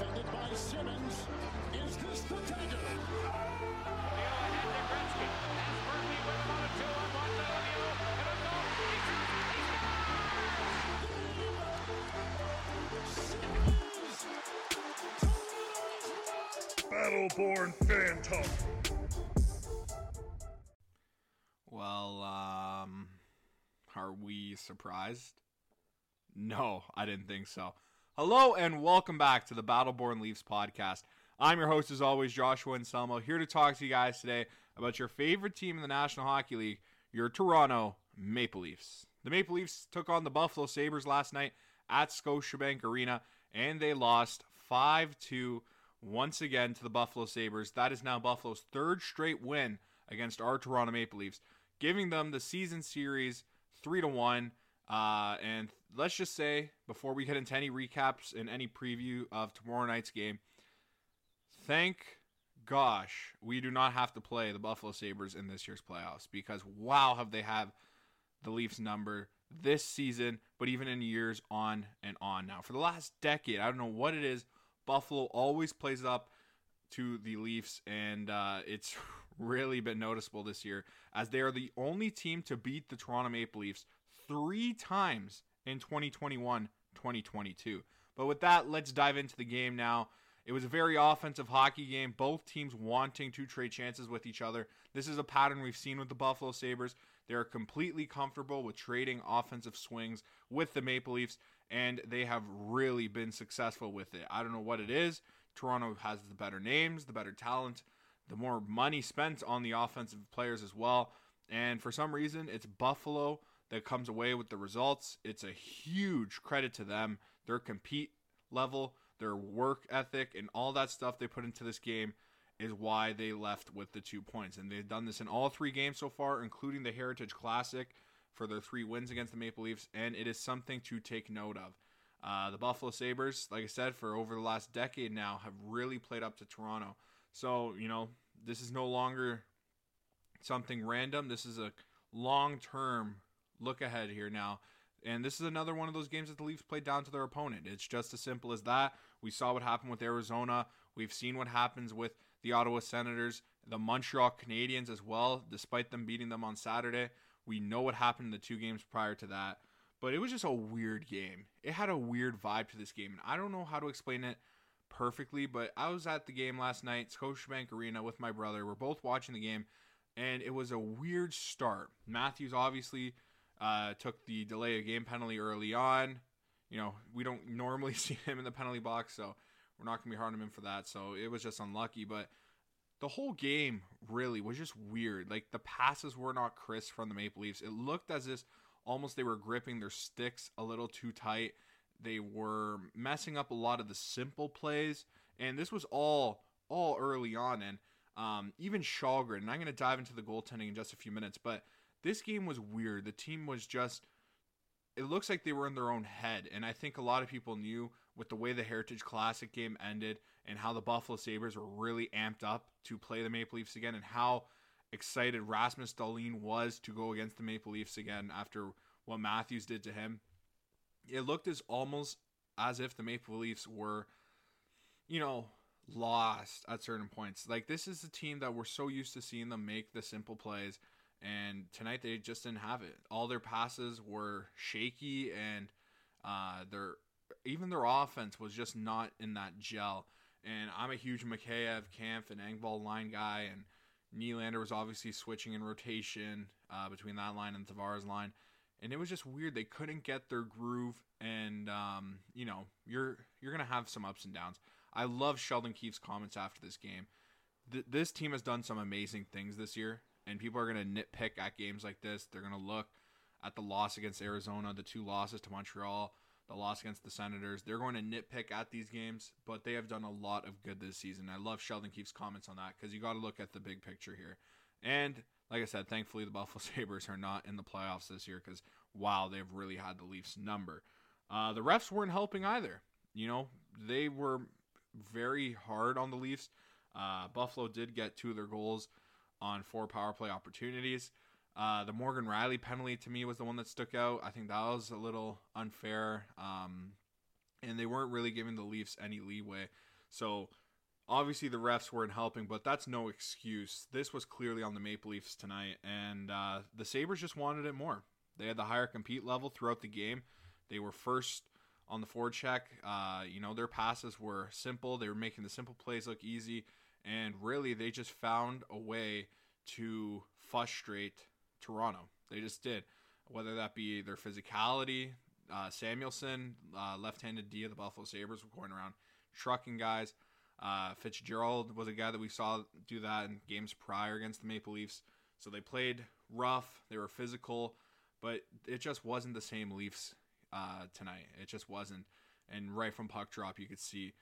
defended by Simmons. Is this the dagger? Lemieux ahead to Gretzky. Has Murphy with him on a two-on-one to Lemieux. And a goal. He shoots. He scores! Simmons! Toronto's won! Battleborn Phantom. Well, um, are we surprised? No, I didn't think so. Hello and welcome back to the Battle Born Leafs podcast. I'm your host, as always, Joshua Anselmo, here to talk to you guys today about your favorite team in the National Hockey League, your Toronto Maple Leafs. The Maple Leafs took on the Buffalo Sabres last night at Scotiabank Arena, and they lost 5 2 once again to the Buffalo Sabres. That is now Buffalo's third straight win against our Toronto Maple Leafs, giving them the season series 3 to 1. Uh, and let's just say, before we get into any recaps and any preview of tomorrow night's game, thank gosh we do not have to play the Buffalo Sabres in this year's playoffs because wow, have they have the Leafs number this season, but even in years on and on now. For the last decade, I don't know what it is, Buffalo always plays up to the Leafs, and uh, it's really been noticeable this year as they are the only team to beat the Toronto Maple Leafs three times in 2021 2022. But with that, let's dive into the game now. It was a very offensive hockey game, both teams wanting to trade chances with each other. This is a pattern we've seen with the Buffalo Sabres. They're completely comfortable with trading offensive swings with the Maple Leafs, and they have really been successful with it. I don't know what it is. Toronto has the better names, the better talent, the more money spent on the offensive players as well. And for some reason, it's Buffalo that comes away with the results. It's a huge credit to them. Their compete level, their work ethic, and all that stuff they put into this game is why they left with the two points. And they've done this in all three games so far, including the Heritage Classic for their three wins against the Maple Leafs. And it is something to take note of. Uh, the Buffalo Sabres, like I said, for over the last decade now, have really played up to Toronto. So, you know, this is no longer something random. This is a long term look ahead here now. And this is another one of those games that the Leafs played down to their opponent. It's just as simple as that. We saw what happened with Arizona. We've seen what happens with the Ottawa Senators, the Montreal Canadiens as well, despite them beating them on Saturday. We know what happened in the two games prior to that. But it was just a weird game. It had a weird vibe to this game. And I don't know how to explain it perfectly, but I was at the game last night, Scotiabank Arena, with my brother. We're both watching the game, and it was a weird start. Matthews obviously uh, took the delay of game penalty early on. You know, we don't normally see him in the penalty box, so we're not going to be hard on him for that. So it was just unlucky. But the whole game really was just weird. Like the passes were not crisp from the Maple Leafs. It looked as if almost they were gripping their sticks a little too tight. They were messing up a lot of the simple plays, and this was all all early on. And um, even Källgren, and I'm going to dive into the goaltending in just a few minutes, but this game was weird. The team was just it looks like they were in their own head. And I think a lot of people knew with the way the Heritage Classic game ended and how the Buffalo Sabres were really amped up to play the Maple Leafs again and how excited Rasmus Dahlin was to go against the Maple Leafs again after what Matthews did to him. It looked as almost as if the Maple Leafs were, you know, lost at certain points. Like this is a team that we're so used to seeing them make the simple plays and tonight they just didn't have it. All their passes were shaky, and uh, their even their offense was just not in that gel. And I'm a huge Mikheyev, Kampf, and Engvall line guy, and Nylander was obviously switching in rotation uh, between that line and Tavares line, and it was just weird. They couldn't get their groove, and um, you know you're you're gonna have some ups and downs. I love Sheldon Keefe's comments after this game. Th- this team has done some amazing things this year, and people are going to nitpick at games like this. They're going to look at the loss against Arizona, the two losses to Montreal, the loss against the Senators. They're going to nitpick at these games, but they have done a lot of good this season. I love Sheldon Keefe's comments on that because you got to look at the big picture here. And like I said, thankfully the Buffalo Sabres are not in the playoffs this year because wow, they've really had the Leafs number. Uh, the refs weren't helping either. You know, they were very hard on the Leafs. Uh, Buffalo did get two of their goals on four power play opportunities. Uh, the Morgan Rielly penalty to me was the one that stuck out. I think that was a little unfair, um, and they weren't really giving the Leafs any leeway. So obviously the refs weren't helping, but that's no excuse. This was clearly on the Maple Leafs tonight, and uh, the Sabres just wanted it more. They had the higher compete level throughout the game. They were first on the forecheck. Uh, you know, their passes were simple. They were making the simple plays look easy, and really they just found a way to frustrate Toronto. They just did, whether that be their physicality. Uh, Samuelsson, uh, left-handed D of the Buffalo Sabres, were going around trucking guys. Uh, Fitzgerald was a guy that we saw do that in games prior against the Maple Leafs. So they played rough, they were physical, but it just wasn't the same Leafs uh, tonight. It just wasn't. And right from puck drop, you could see.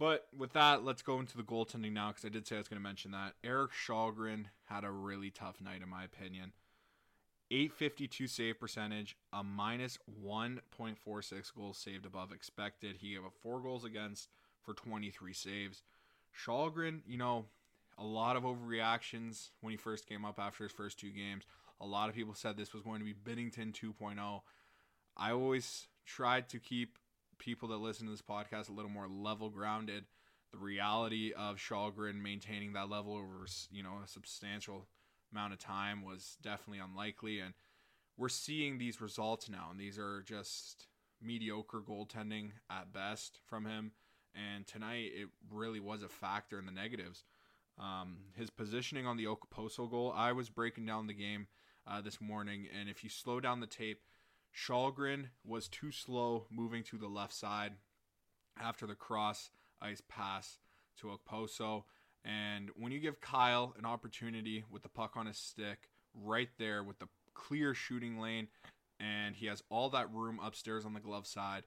But with that, let's go into the goaltending now because I did say I was going to mention that. Erik Källgren had a really tough night, in my opinion. 852 save percentage, a minus 1.46 goals saved above expected. He gave up four goals against for 23 saves. Källgren, you know, a lot of overreactions when he first came up after his first two games. A lot of people said this was going to be Binnington 2.0. I always tried to keep people that listen to this podcast a little more level grounded. The reality of Källgren maintaining that level over, you know, a substantial amount of time was definitely unlikely. And we're seeing these results now, and these are just mediocre goaltending at best from him. And tonight, it really was a factor in the negatives. Um, his positioning on the Okposo goal, I was breaking down the game uh, this morning, and if you slow down the tape, Källgren was too slow moving to the left side after the cross ice pass to Okposo. And when you give Kyle an opportunity with the puck on his stick right there with the clear shooting lane, and he has all that room upstairs on the glove side,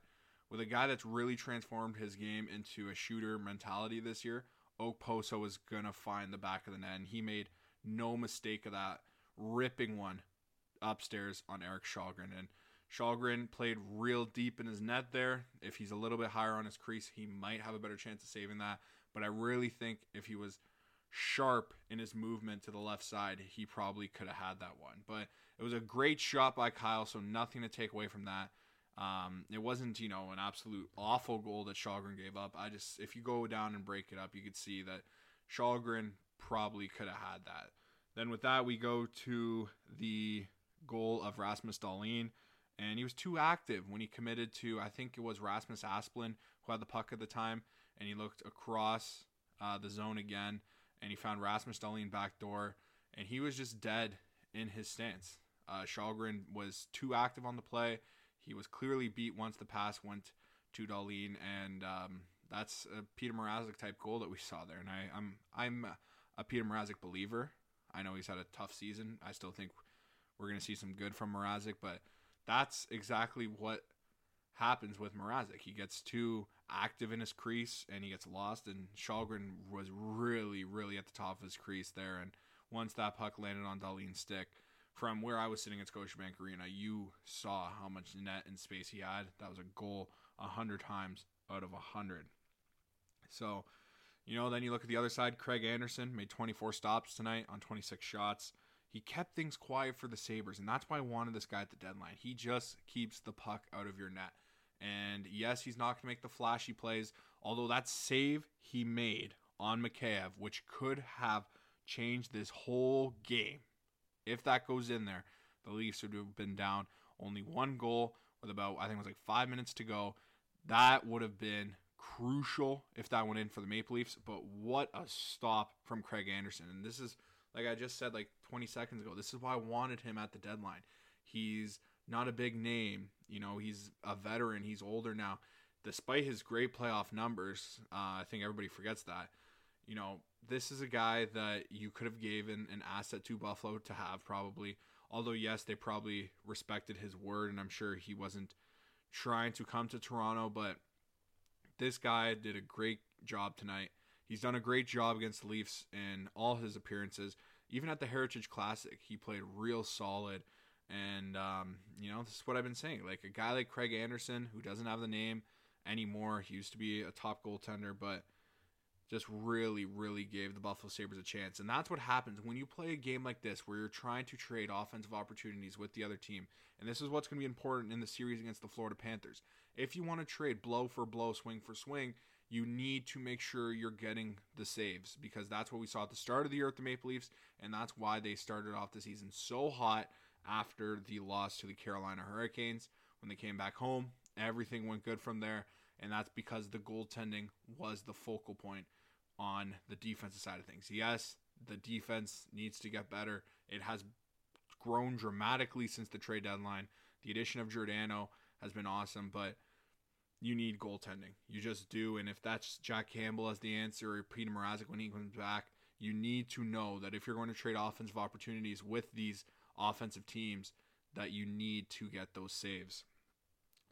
with a guy that's really transformed his game into a shooter mentality this year, Okposo is going to find the back of the net. And he made no mistake of that, ripping one upstairs on Erik Källgren. And Källgren played real deep in his net there. If he's a little bit higher on his crease, he might have a better chance of saving that. But I really think if he was sharp in his movement to the left side, he probably could have had that one. But it was a great shot by Kyle, so nothing to take away from that. Um, it wasn't, you know, an absolute awful goal that Källgren gave up. I just, if you go down and break it up, you could see that Källgren probably could have had that. Then with that, we go to the goal of Rasmus Dahlin and he was too active when he committed to I think it was Rasmus Asplund who had the puck at the time, and he looked across uh, the zone again, and he found Rasmus Dahlin back door, and he was just dead in his stance. Uh, Källgren was too active on the play. He was clearly beat once the pass went to Dahlin, and um, that's a Peter Mrazek type goal that we saw there. And I, I'm I'm a Peter Mrazek believer. I know he's had a tough season. I still think we're going to see some good from Mrazek, but that's exactly what happens with Mrazek. He gets too active in his crease and he gets lost. And Källgren was really, really at the top of his crease there. And once that puck landed on Dahlin's stick, from where I was sitting at Scotiabank Arena, you saw how much net and space he had. That was a goal a hundred times out of a hundred. So, you know, then you look at the other side. Craig Anderson made 24 stops tonight on 26 shots. He kept things quiet for the Sabres, and that's why I wanted this guy at the deadline. He just keeps the puck out of your net. And yes, he's not going to make the flashy plays, although that save he made on Mikheyev, which could have changed this whole game. If that goes in there, the Leafs would have been down only one goal with about, I think it was like five minutes to go. That would have been crucial if that went in for the Maple Leafs. But what a stop from Craig Anderson. And this is like I just said like 20 seconds ago, this is why I wanted him at the deadline. He's not a big name, you know, he's a veteran, he's older now. Despite his great playoff numbers, uh, I think everybody forgets that. You know, this is a guy that you could have given an asset to Buffalo to have probably. Although yes, they probably respected his word, and I'm sure he wasn't trying to come to Toronto, but this guy did a great job tonight. He's done a great job against the Leafs in all his appearances. Even at the Heritage Classic, he played real solid. And, um, you know, this is what I've been saying. Like a guy like Craig Anderson, who doesn't have the name anymore, he used to be a top goaltender, but just really, really gave the Buffalo Sabres a chance. And that's what happens when you play a game like this, where you're trying to trade offensive opportunities with the other team. And this is what's going to be important in the series against the Florida Panthers. If you want to trade blow for blow, swing for swing, you need to make sure you're getting the saves because that's what we saw at the start of the year with the Maple Leafs, and that's why they started off the season so hot after the loss to the Carolina Hurricanes. When they came back home, everything went good from there, and that's because the goaltending was the focal point on the defensive side of things. Yes, the defense needs to get better. It has grown dramatically since the trade deadline. The addition of Giordano has been awesome, but you need goaltending. You just do. And if that's Jack Campbell as the answer or Peter Mrazek when he comes back, you need to know that if you're going to trade offensive opportunities with these offensive teams, that you need to get those saves.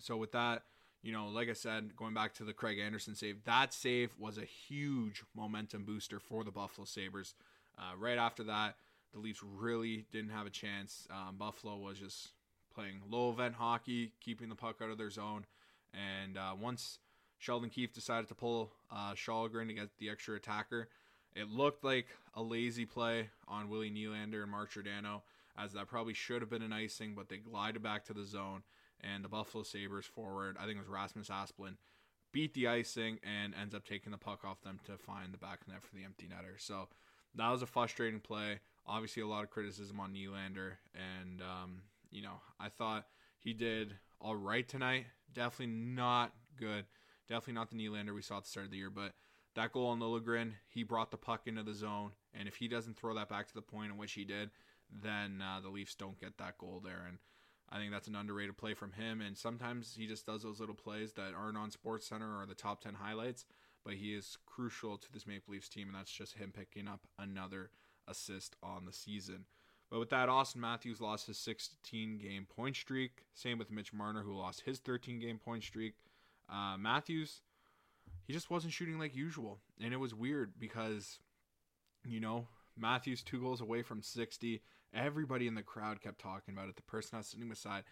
So with that, you know, like I said, going back to the Craig Anderson save, that save was a huge momentum booster for the Buffalo Sabres. Uh, right after that, the Leafs really didn't have a chance. Um, Buffalo was just playing low event hockey, keeping the puck out of their zone. And uh, once Sheldon Keefe decided to pull uh, Källgren to get the extra attacker, it looked like a lazy play on Willie Nylander and Mark Giordano, as that probably should have been an icing, but they glided back to the zone. And the Buffalo Sabres forward, I think it was Rasmus Asplund, beat the icing and ends up taking the puck off them to find the back net for the empty netter. So that was a frustrating play. Obviously, a lot of criticism on Nylander, and um, you know I thought he did all right tonight. Definitely not good. Definitely not the Nylander we saw at the start of the year, but that goal on Liljegren, he brought the puck into the zone, and if he doesn't throw that back to the point in which he did, then uh, the Leafs don't get that goal there. And I think that's an underrated play from him. And sometimes he just does those little plays that aren't on Sports Center or the top ten highlights, but he is crucial to this Maple Leafs team, and that's just him picking up another assist on the season. But with that, Auston Matthews lost his 16 game point streak. Same with Mitch Marner, who lost his 13 game point streak. Uh, Matthews, he just wasn't shooting like usual. And it was weird because, you know, Matthews two goals away from 60. Everybody in the crowd kept talking about it. The person I was sitting beside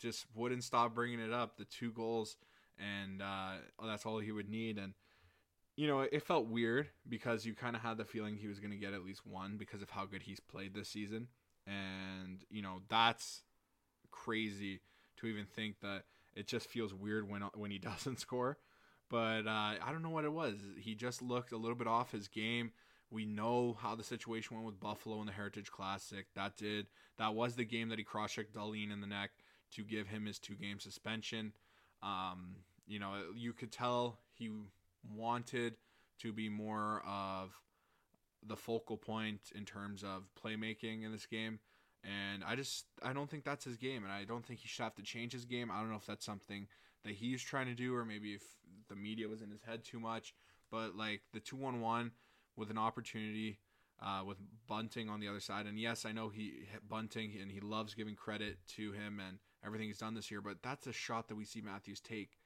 just wouldn't stop bringing it up. The two goals, and uh, that's all he would need. And you know, it felt weird because you kind of had the feeling he was going to get at least one because of how good he's played this season. And, you know, that's crazy to even think that it just feels weird when when he doesn't score. But uh, I don't know what it was. He just looked a little bit off his game. We know how the situation went with Buffalo in the Heritage Classic. That did that was the game that he cross-checked Dahlin in the neck to give him his two-game suspension. Um, you know, you could tell he wanted to be more of the focal point in terms of playmaking in this game. And I just I don't think that's his game, and I don't think he should have to change his game. I don't know if that's something that he's trying to do, or maybe if the media was in his head too much. But like the two one one with an opportunity uh, with Bunting on the other side, and yes, I know he hit Bunting and he loves giving credit to him and everything he's done this year, but that's a shot that we see Matthews take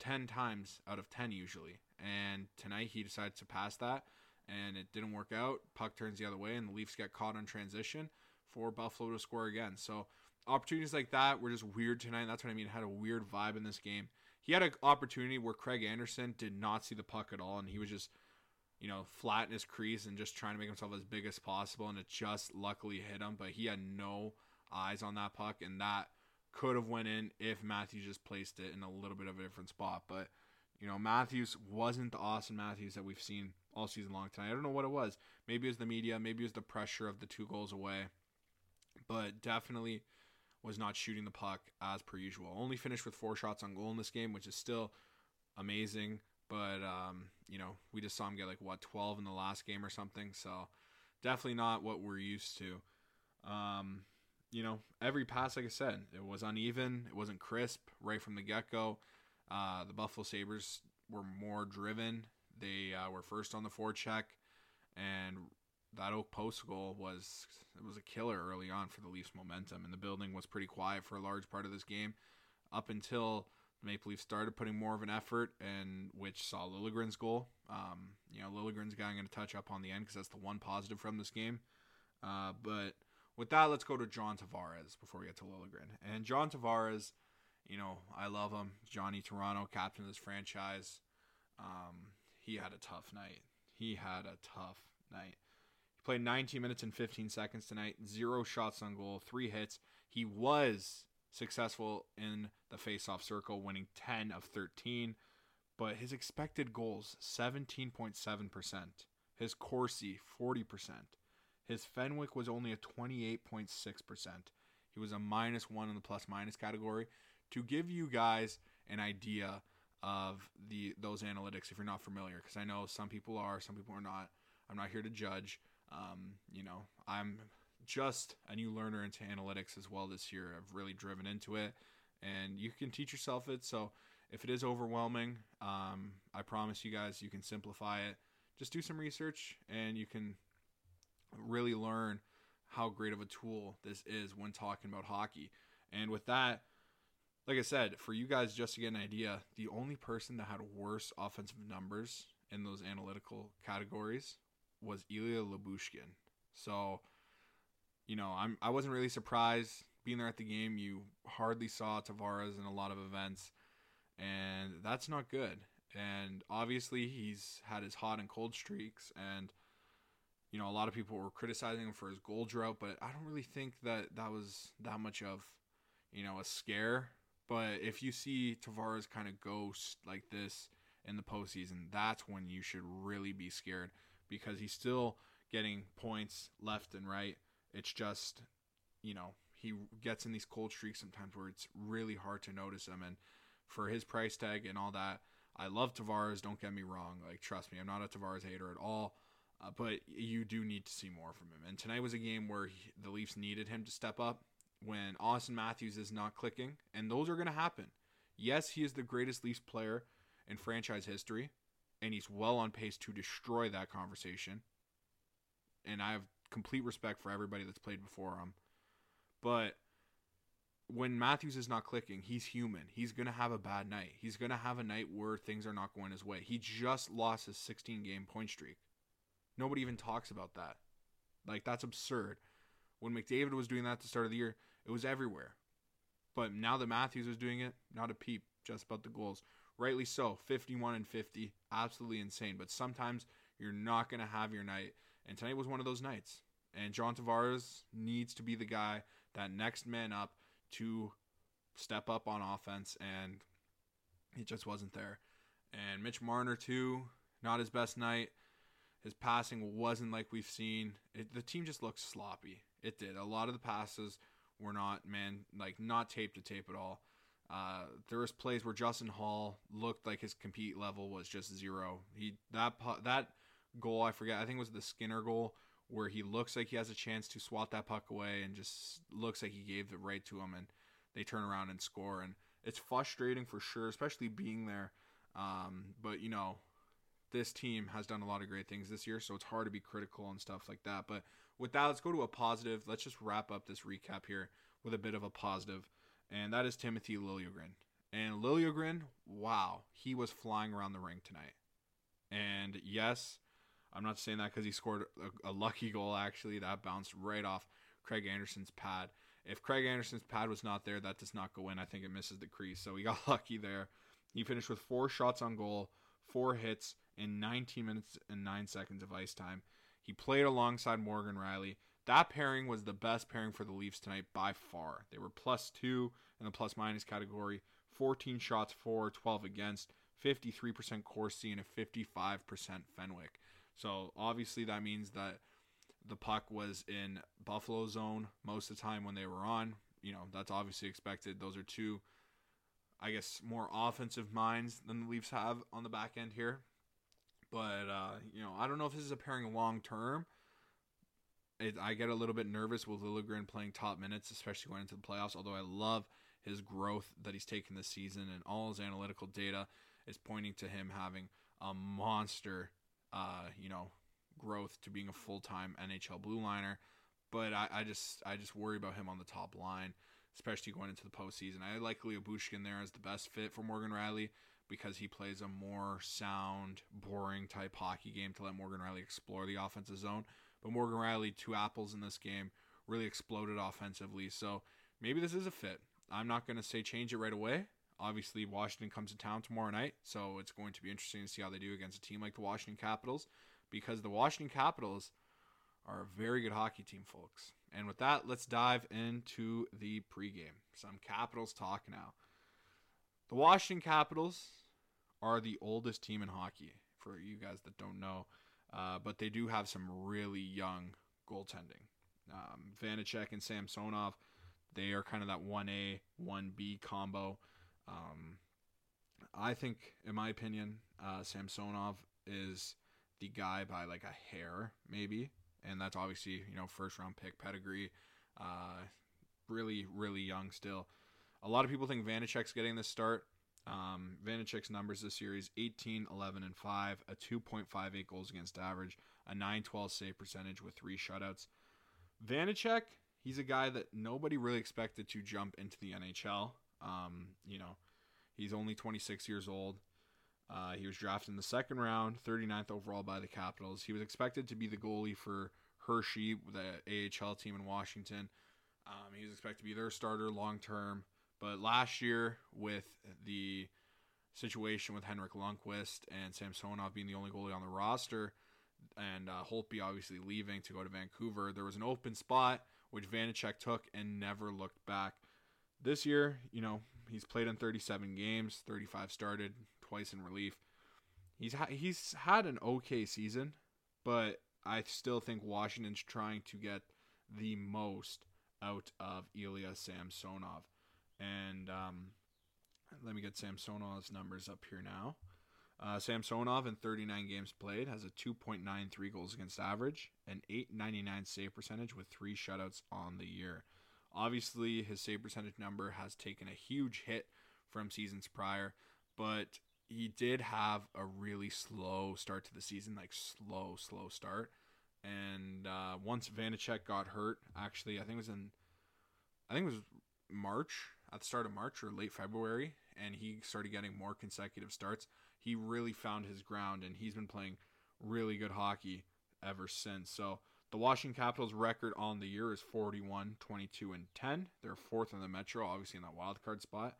10 times out of 10 usually. And tonight he decides to pass that and it didn't work out. Puck turns the other way and the Leafs get caught on transition for Buffalo to score again. So opportunities like that were just weird tonight. That's what I mean. It had a weird vibe in this game. He had an opportunity where Craig Anderson did not see the puck at all and he was just you know, flat in his crease and just trying to make himself as big as possible, and it just luckily hit him. But he had no eyes on that puck, and that could have went in if Matthews just placed it in a little bit of a different spot. But you know, Matthews wasn't the Auston Matthews that we've seen all season long tonight. I don't know what it was. Maybe it was the media. Maybe it was the pressure of the two goals away. But definitely was not shooting the puck as per usual. Only finished with four shots on goal in this game, which is still amazing. But um, you know, we just saw him get like what 12 in the last game or something. So definitely not what we're used to. Um, you know, every pass, like I said, it was uneven. It wasn't crisp right from the get go. Uh, the Buffalo Sabres were more driven. They uh, were first on the forecheck, and that Okposo goal was it was a killer early on for the Leafs' momentum, and the building was pretty quiet for a large part of this game, up until Maple Leafs started putting more of an effort, and which saw Liljegren's goal. Um, you know, Liljegren's guy I'm going to touch up on the end because that's the one positive from this game. Uh, but with that, let's go to John Tavares before we get to Liljegren. And John Tavares, you know, I love him. Johnny Toronto, captain of this franchise. Um, he had a tough night. He had a tough night. He played 19 minutes and 15 seconds tonight. Zero shots on goal, three hits. He was successful in the face-off circle, winning 10 of 13. but his expected goals 17.7%. His Corsi 40%. His Fenwick was only a 28.6%. He was a minus 1 in the plus minus category to give you guys an idea of the those analytics if you're not familiar because I know some people are, some people are not. I'm not here to judge. Um, you know, I'm just a new learner into analytics as well this year. I've really driven into it, and you can teach yourself it. So if it is overwhelming, um, I promise you guys you can simplify it. Just do some research, and you can really learn how great of a tool this is when talking about hockey. And with that, like I said, for you guys just to get an idea, the only person that had worse offensive numbers in those analytical categories was Ilya Lyubushkin. So, you know, I'm I wasn't really surprised being there at the game. You hardly saw Tavares in a lot of events, and that's not good. And obviously, he's had his hot and cold streaks, and you know, a lot of people were criticizing him for his goal drought, but I don't really think that that was that much of, you know, a scare. But if you see Tavares kind of ghost like this in the postseason, that's when you should really be scared because he's still getting points left and right. It's just, you know, he gets in these cold streaks sometimes where it's really hard to notice him. And for his price tag and all that, I love Tavares. Don't get me wrong. Like, trust me, I'm not a Tavares hater at all. Uh, but you do need to see more from him. And tonight was a game where he, the Leafs needed him to step up when Auston Matthews is not clicking, and those are going to happen. Yes, he is the greatest Leafs player in franchise history, and he's well on pace to destroy that conversation. And I have complete respect for everybody that's played before him. But when Matthews is not clicking, he's human. He's going to have a bad night. He's going to have a night where things are not going his way. He just lost his 16 game point streak. Nobody even talks about that. Like, that's absurd. When McDavid was doing that at the start of the year, it was everywhere. But now that Matthews is doing it, not a peep, just about the goals. Rightly so, 51 and 50, absolutely insane. But sometimes you're not going to have your night. And tonight was one of those nights. And John Tavares needs to be the guy, that next man up to step up on offense. And it just wasn't there. And Mitch Marner, too, not his best night. His passing wasn't like we've seen. It, the team just looked sloppy. It did. A lot of the passes were not, man, like not tape to tape at all. Uh, there was plays where Justin Holl looked like his compete level was just zero. He that that goal I forget. I think it was the Skinner goal where he looks like he has a chance to swat that puck away and just looks like he gave it right to him and they turn around and score and it's frustrating for sure, especially being there. Um, but you know, this team has done a lot of great things this year, so it's hard to be critical and stuff like that. But with that, let's go to a positive. Let's just wrap up this recap here with a bit of a positive, and that is Timothy Liljegren. And Liljegren, wow, he was flying around the ring tonight. And yes, I'm not saying that because he scored a, a, lucky goal. Actually, that bounced right off Craig Anderson's pad. If Craig Anderson's pad was not there, that does not go in. I think it misses the crease. So he got lucky there. He finished with four shots on goal, four hits in 19 minutes and nine seconds of ice time. He played alongside Morgan Rielly. That pairing was the best pairing for the Leafs tonight by far. They were plus two in the plus minus category, 14 shots for, 12 against, 53% Corsi, and a 55% Fenwick. So obviously that means that the puck was in Buffalo zone most of the time when they were on. You know, that's obviously expected. Those are two, I guess, more offensive minds than the Leafs have on the back end here. But uh, you know, I don't know if this is a pairing long term. I get a little bit nervous with Liljegren playing top minutes, especially going into the playoffs. Although I love his growth that he's taken this season, and all his analytical data is pointing to him having a monster, uh, you know, growth to being a full time NHL blue liner. But I, I, just I just worry about him on the top line, especially going into the postseason. I like Lyubushkin there as the best fit for Morgan Rielly because he plays a more sound, boring type hockey game to let Morgan Rielly explore the offensive zone. But Morgan Rielly, two apples in this game, really exploded offensively. So maybe this is a fit. I'm not going to say change it right away. Obviously, Washington comes to town tomorrow night, so it's going to be interesting to see how they do against a team like the Washington Capitals because the Washington Capitals are a very good hockey team, folks. And with that, let's dive into the pregame. Some Capitals talk now. The Washington Capitals are the oldest team in hockey. For you guys that don't know, uh, but they do have some really young goaltending. Um, Vanecek and Samsonov, they are kind of that one A, one B combo. Um, I think, in my opinion, uh, Samsonov is the guy by like a hair, maybe, and that's obviously you know first round pick pedigree. Uh, really, really young still. A lot of people think Vanecek's getting this start. Um, Vanecek's numbers this year is 18, 11, and 5, a 2.58 goals against average, a 912 save percentage with three shutouts. Vanecek, he's a guy that nobody really expected to jump into the NHL. Um, you know, he's only 26 years old. Uh, he was drafted in the second round, 39th overall by the Capitals. He was expected to be the goalie for Hershey, the AHL team in Washington. Um, he was expected to be their starter long term. But last year, with the situation with Henrik Lundqvist and Samsonov being the only goalie on the roster, and uh, Holtby obviously leaving to go to Vancouver, there was an open spot which Vanecek took and never looked back. This year, you know, he's played in 37 games, 35 started, twice in relief. He's ha- he's had an okay season, but I still think Washington's trying to get the most out of Ilya Samsonov. And um, let me get Samsonov's numbers up here now. Uh, Samsonov in 39 games played has a 2.93 goals against average, an 8.99 save percentage with three shutouts on the year. Obviously, his save percentage number has taken a huge hit from seasons prior, but he did have a really slow start to the season, like slow, slow start. And uh, once Vanecek got hurt, actually, I think it was in, I think it was March at the start of March or late February, and he started getting more consecutive starts. He really found his ground, and he's been playing really good hockey ever since. So the Washington Capitals record on the year is 41, 22, and 10. They're fourth in the Metro, obviously in that wild card spot.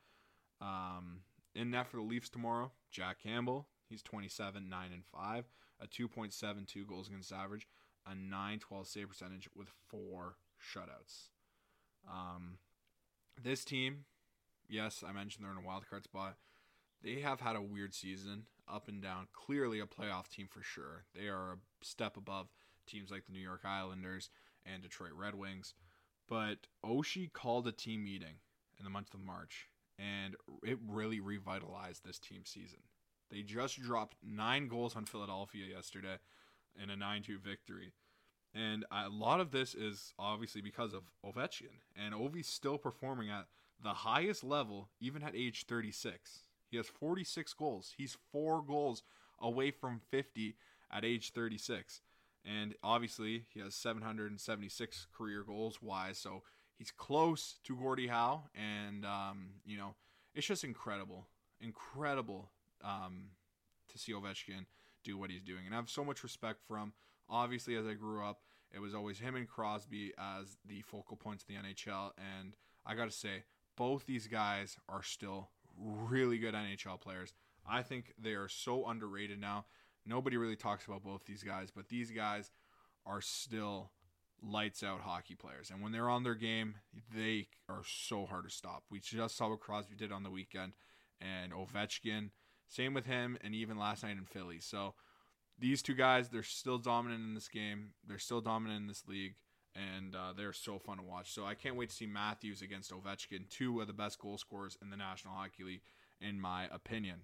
Um, in net for the Leafs tomorrow, Jack Campbell. He's 27, 9, and 5, a 2.72 goals against average, a 9-12 save percentage with four shutouts. Um, this team, yes, I mentioned they're in a wild card spot. They have had a weird season, up and down. Clearly a playoff team for sure. They are a step above teams like the New York Islanders and Detroit Red Wings. But Oshie called a team meeting in the month of March, and it really revitalized this team season. They just dropped nine goals on Philadelphia yesterday in a 9 2 victory. And a lot of this is obviously because of Ovechkin. And Ovi's still performing at the highest level, even at age 36. He has 46 goals. He's four goals away from 50 at age 36. And obviously, he has 776 career goals wise. So he's close to Gordie Howe. And, um, you know, it's just incredible. Incredible um, to see Ovechkin do what he's doing. And I have so much respect for him. Obviously, as I grew up, it was always him and Crosby as the focal points of the NHL. And I got to say, both these guys are still really good NHL players. I think they are so underrated now. Nobody really talks about both these guys, but these guys are still lights out hockey players. And when they're on their game, they are so hard to stop. We just saw what Crosby did on the weekend and Ovechkin. Same with him and even last night in Philly. So these two guys, they're still dominant in this game. They're still dominant in this league. And uh, they're so fun to watch. So I can't wait to see Matthews against Ovechkin, two of the best goal scorers in the National Hockey League, in my opinion.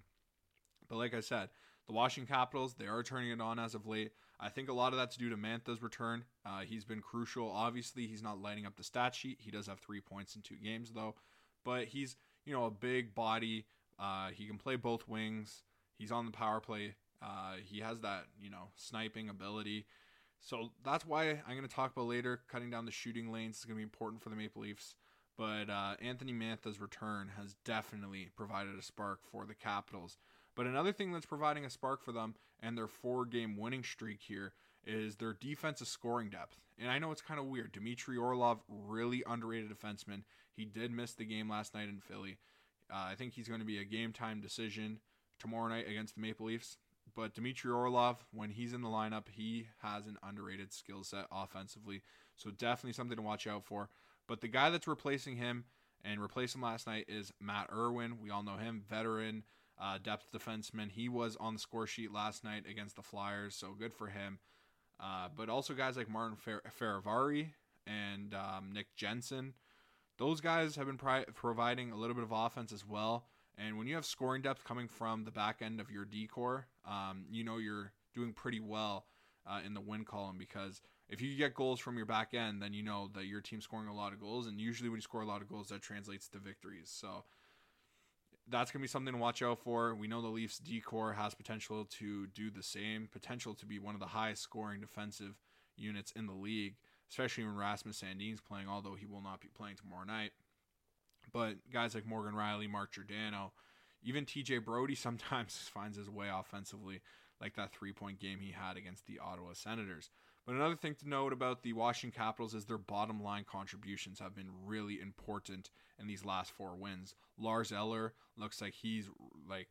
But like I said, the Washington Capitals, they are turning it on as of late. I think a lot of that's due to Mantha's return. Uh, he's been crucial. Obviously, he's not lighting up the stat sheet. He does have three points in two games, though. But he's, you know, a big body. Uh, he can play both wings. He's on the power play. Uh, he has that, you know, sniping ability. So that's why I'm going to talk about later. Cutting down the shooting lanes is going to be important for the Maple Leafs. But uh, Anthony Mantha's return has definitely provided a spark for the Capitals. But another thing that's providing a spark for them and their four game winning streak here is their defensive scoring depth. And I know it's kind of weird. Dmitry Orlov, really underrated defenseman. He did miss the game last night in Philly. Uh, I think he's going to be a game time decision tomorrow night against the Maple Leafs. But Dmitry Orlov, when he's in the lineup, he has an underrated skill set offensively. So definitely something to watch out for. But the guy that's replacing him and replaced him last night is Matt Irwin. We all know him, veteran uh, depth defenseman. He was on the score sheet last night against the Flyers, so good for him. Uh, but also guys like Martin Fer- Fehérváry and um, Nick Jensen. Those guys have been pri- providing a little bit of offense as well. And when you have scoring depth coming from the back end of your D corps, um, you know you're doing pretty well uh, in the win column because if you get goals from your back end, then you know that your team's scoring a lot of goals. And usually, when you score a lot of goals, that translates to victories. So that's going to be something to watch out for. We know the Leafs D corps has potential to do the same, potential to be one of the highest scoring defensive units in the league, especially when Rasmus Sandin's playing, although he will not be playing tomorrow night. But guys like Morgan Rielly, Mark Giordano, even TJ Brodie sometimes finds his way offensively, like that three point game he had against the Ottawa Senators. But another thing to note about the Washington Capitals is their bottom line contributions have been really important in these last four wins. Lars Eller looks like he's like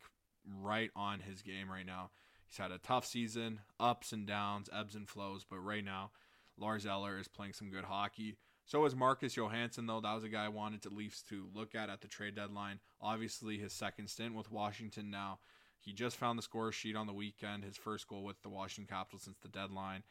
right on his game right now. He's had a tough season, ups and downs, ebbs and flows, but right now Lars Eller is playing some good hockey. So is Marcus Johansson, though. That was a guy I wanted to Leafs to look at at the trade deadline. Obviously, his second stint with Washington now. He just found the score sheet on the weekend, his first goal with the Washington Capitals since the deadline.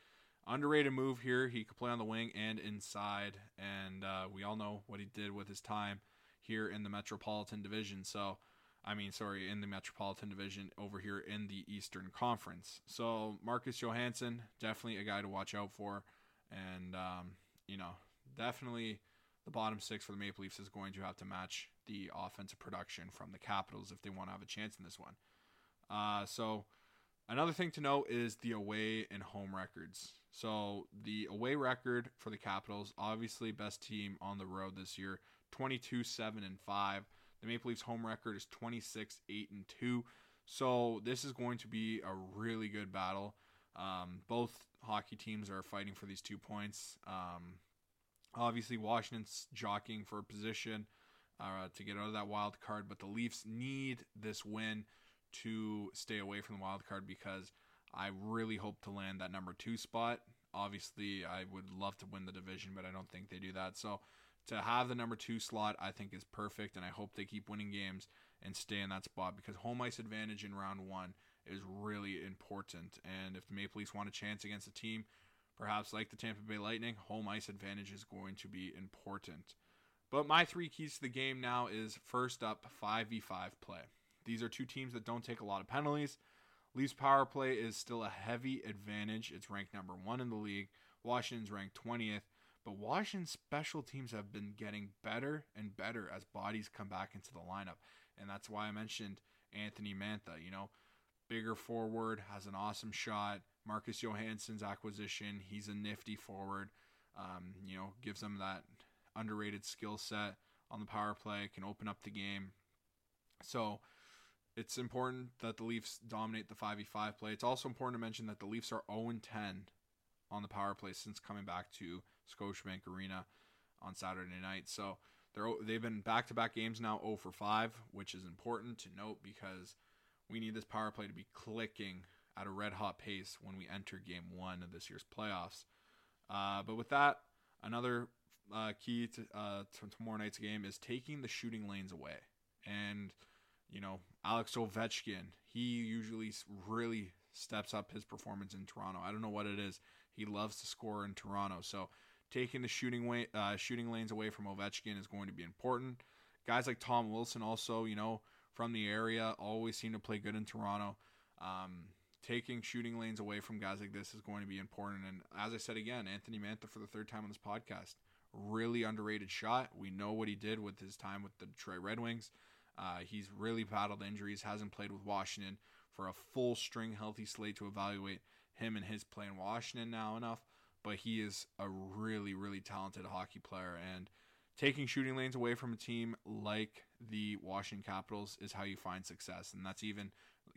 Underrated move here. He could play on the wing and inside, and uh, we all know what he did with his time here in the Metropolitan Division. So, I mean, sorry, in the Metropolitan Division over here in the Eastern Conference. So, Marcus Johansson, definitely a guy to watch out for. And, um, you know, definitely the bottom six for the Maple Leafs is going to have to match the offensive production from the Capitals if they want to have a chance in this one. Uh, so, another thing to note is the away and home records. So, the away record for the Capitals, obviously, best team on the road this year, 22 7 and 5. The Maple Leafs home record is 26 8 and 2. So, this is going to be a really good battle. Um, both hockey teams are fighting for these two points. Um, obviously, Washington's jockeying for a position uh, to get out of that wild card, but the Leafs need this win to stay away from the wild card because I really hope to land that number two spot. Obviously, I would love to win the division, but I don't think they do that. So, to have the number two slot, I think is perfect, and I hope they keep winning games and stay in that spot because home ice advantage in round one is really important. And if the Maple Leafs want a chance against a team, perhaps like the Tampa Bay Lightning, home ice advantage is going to be important. But my three keys to the game now is first up, 5v5 play. These are two teams that don't take a lot of penalties. Leafs power play is still a heavy advantage. It's ranked number one in the league. Washington's ranked 20th. But Washington's special teams have been getting better and better as bodies come back into the lineup. And that's why I mentioned Anthony Mantha. You know, bigger forward, has an awesome shot. Marcus Johansson's acquisition, he's a nifty forward. Um, you know, gives them that underrated skill set on the power play, can open up the game. So it's important that the Leafs dominate the 5v5 play. It's also important to mention that the Leafs are 0 10 on the power play since coming back to Scotiabank Arena on Saturday night. So they're they've been back to back games now 0 for 5, which is important to note because we need this power play to be clicking at a red hot pace when we enter game one of this year's playoffs. Uh, but with that, another uh, key to, uh, to tomorrow night's game is taking the shooting lanes away. And, you know, Alex Ovechkin, he usually really steps up his performance in Toronto. I don't know what it is. He loves to score in Toronto. So taking the shooting way, uh, shooting lanes away from Ovechkin is going to be important. Guys like Tom Wilson also, you know, from the area, always seem to play good in Toronto. Um, taking shooting lanes away from guys like this is going to be important. And as I said again, Anthony Mantha for the third time on this podcast, really underrated shot. We know what he did with his time with the Detroit Red Wings. Uh, he's really battled injuries, hasn't played with Washington for a full string healthy slate to evaluate him and his play in Washington now enough. But he is a really, really talented hockey player. And taking shooting lanes away from a team like the Washington Capitals is how you find success. And that's even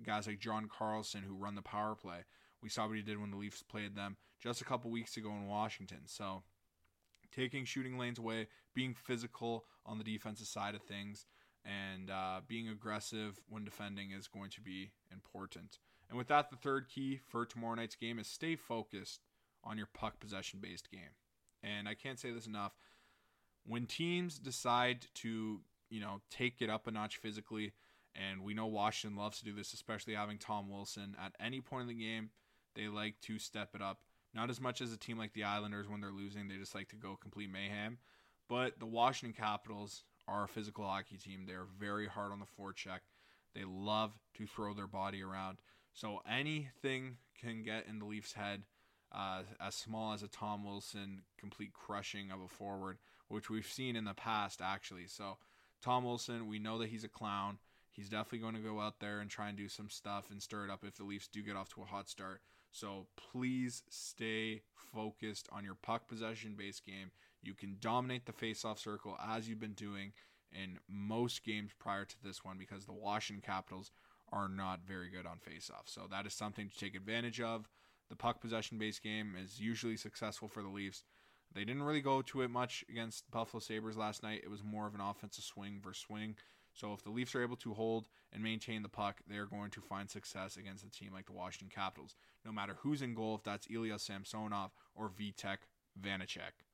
guys like John Carlson who run the power play. We saw what he did when the Leafs played them just a couple weeks ago in Washington. So taking shooting lanes away, being physical on the defensive side of things, and uh, being aggressive when defending is going to be important. And with that, the third key for tomorrow night's game is stay focused on your puck possession based game. And I can't say this enough. When teams decide to, you know, take it up a notch physically And we know Washington loves to do this, especially having Tom Wilson at any point in the game. They like to step it up. Not as much as a team like the Islanders when they're losing, they just like to go complete mayhem. But the Washington Capitals a physical hockey team. They're very hard on the forecheck. They love to throw their body around. So anything can get in the Leafs' head, uh, as small as a Tom Wilson complete crushing of a forward, which we've seen in the past actually. So Tom Wilson, we know that he's a clown. He's definitely going to go out there and try and do some stuff and stir it up if the Leafs do get off to a hot start. So please stay focused on your puck possession based game. You can dominate the faceoff circle as you've been doing in most games prior to this one because the Washington Capitals are not very good on faceoff. So that is something to take advantage of. The puck possession based game is usually successful for the Leafs. They didn't really go to it much against Buffalo Sabres last night. It was more of an offensive swing versus swing. So if the Leafs are able to hold and maintain the puck, they're going to find success against a team like the Washington Capitals, no matter who's in goal, if that's Ilya Samsonov or Vitek Vanecek.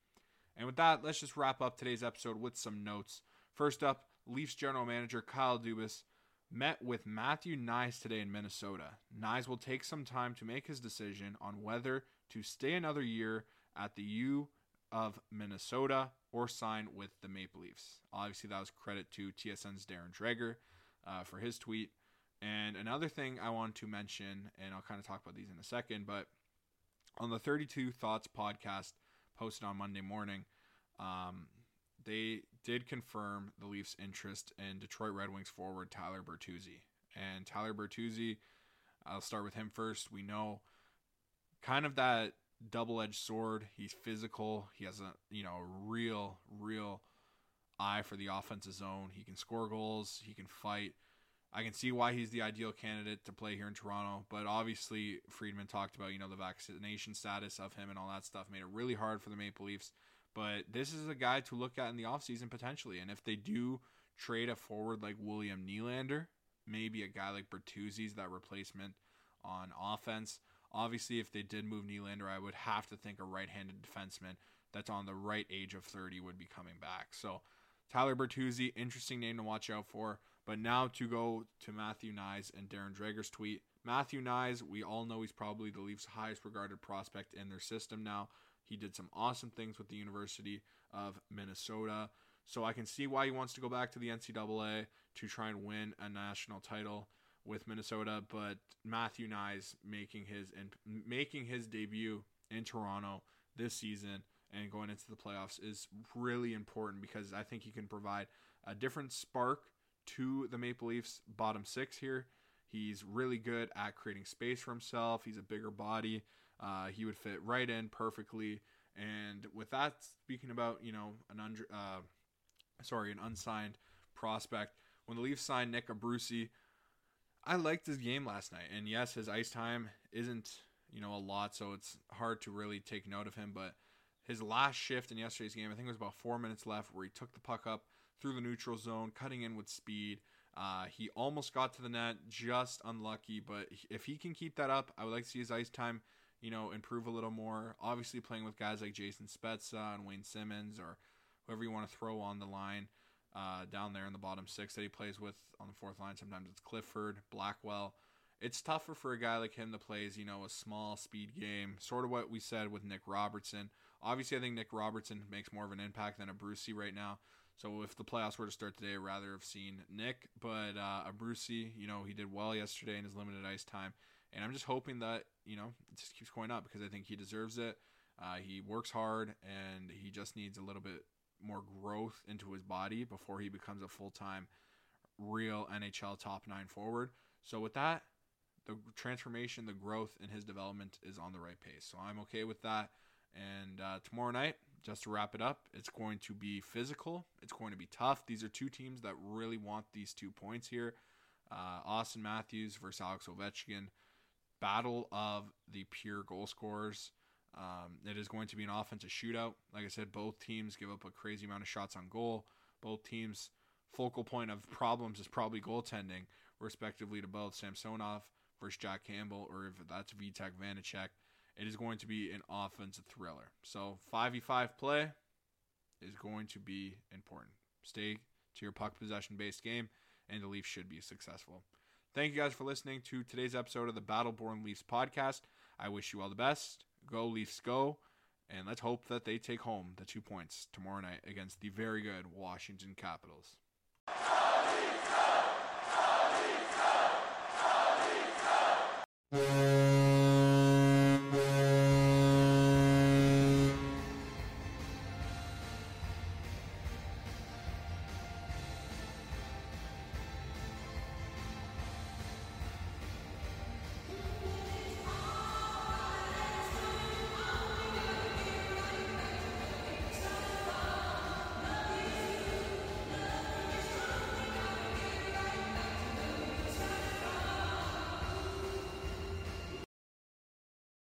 And with that, let's just wrap up today's episode with some notes. First up, Leafs general manager Kyle Dubas met with Matthew Knies today in Minnesota. Knies will take some time to make his decision on whether to stay another year at the U of Minnesota or sign with the Maple Leafs. Obviously, that was credit to TSN's Darren Dreger uh, for his tweet. And another thing I want to mention, and I'll kind of talk about these in a second, but on the 32 Thoughts podcast posted on Monday morning, um, they did confirm the Leafs' interest in Detroit Red Wings forward Tyler Bertuzzi. And Tyler Bertuzzi, I'll start with him first. We know kind of that double-edged sword. He's physical. He has a you know real real eye for the offensive zone. He can score goals. He can fight. I can see why he's the ideal candidate to play here in Toronto, but obviously Friedman talked about you know the vaccination status of him and all that stuff made it really hard for the Maple Leafs. But this is a guy to look at in the offseason potentially, and if they do trade a forward like William Nylander, maybe a guy like Bertuzzi's that replacement on offense. Obviously, if they did move Nylander, I would have to think a right-handed defenseman that's on the right age of 30 would be coming back. So Tyler Bertuzzi, interesting name to watch out for. But now to go to Matthew Knies and Darren Dreger's tweet. Matthew Knies, we all know he's probably the Leafs' highest regarded prospect in their system now. He did some awesome things with the University of Minnesota. So I can see why he wants to go back to the NCAA to try and win a national title with Minnesota, but Matthew Knies making his and making his debut in Toronto this season and going into the playoffs is really important because I think he can provide a different spark to the Maple Leafs bottom six here. He's really good at creating space for himself. He's a bigger body. Uh, he would fit right in perfectly. And with that, speaking about you know an under, uh, sorry, an unsigned prospect, when the Leafs signed Nick Abruzzese, I liked his game last night. And yes, his ice time isn't, you know, a lot, so it's hard to really take note of him. But his last shift in yesterday's game, I think it was about four minutes left, where he took the puck up through the neutral zone, cutting in with speed. Uh, he almost got to the net, just unlucky. But if he can keep that up, I would like to see his ice time, you know, improve a little more. Obviously, playing with guys like Jason Spezza and Wayne Simmonds or whoever you want to throw on the line uh, down there in the bottom six that he plays with on the fourth line. Sometimes it's Clifford, Blackwell. It's tougher for a guy like him that plays, you know, a small speed game. Sort of what we said with Nick Robertson. Obviously, I think Nick Robertson makes more of an impact than Abruzzese right now. So if the playoffs were to start today, I'd rather have seen Nick. But uh, Abruzzese, you know, he did well yesterday in his limited ice time. And I'm just hoping that, you know, it just keeps going up because I think he deserves it. Uh, he works hard and he just needs a little bit more growth into his body before he becomes a full time real NHL top nine forward. So with that, the transformation, the growth in his development is on the right pace. So I'm okay with that. And uh, tomorrow night, just to wrap it up, it's going to be physical. It's going to be tough. These are two teams that really want these two points here. Uh, Auston Matthews versus Alex Ovechkin. Battle of the pure goal scorers. Um, it is going to be an offensive shootout. Like I said, both teams give up a crazy amount of shots on goal. Both teams' focal point of problems is probably goaltending, respectively to both Samsonov versus Jack Campbell, or if that's Vitek Vanecek. It is going to be an offensive thriller. So 5v5 play is going to be important. Stay to your puck possession based game and the Leafs should be successful. Thank you guys for listening to today's episode of the Battle Born Leafs podcast. I wish you all the best. Go Leafs, go. And let's hope that they take home the two points tomorrow night against the very good Washington Capitals.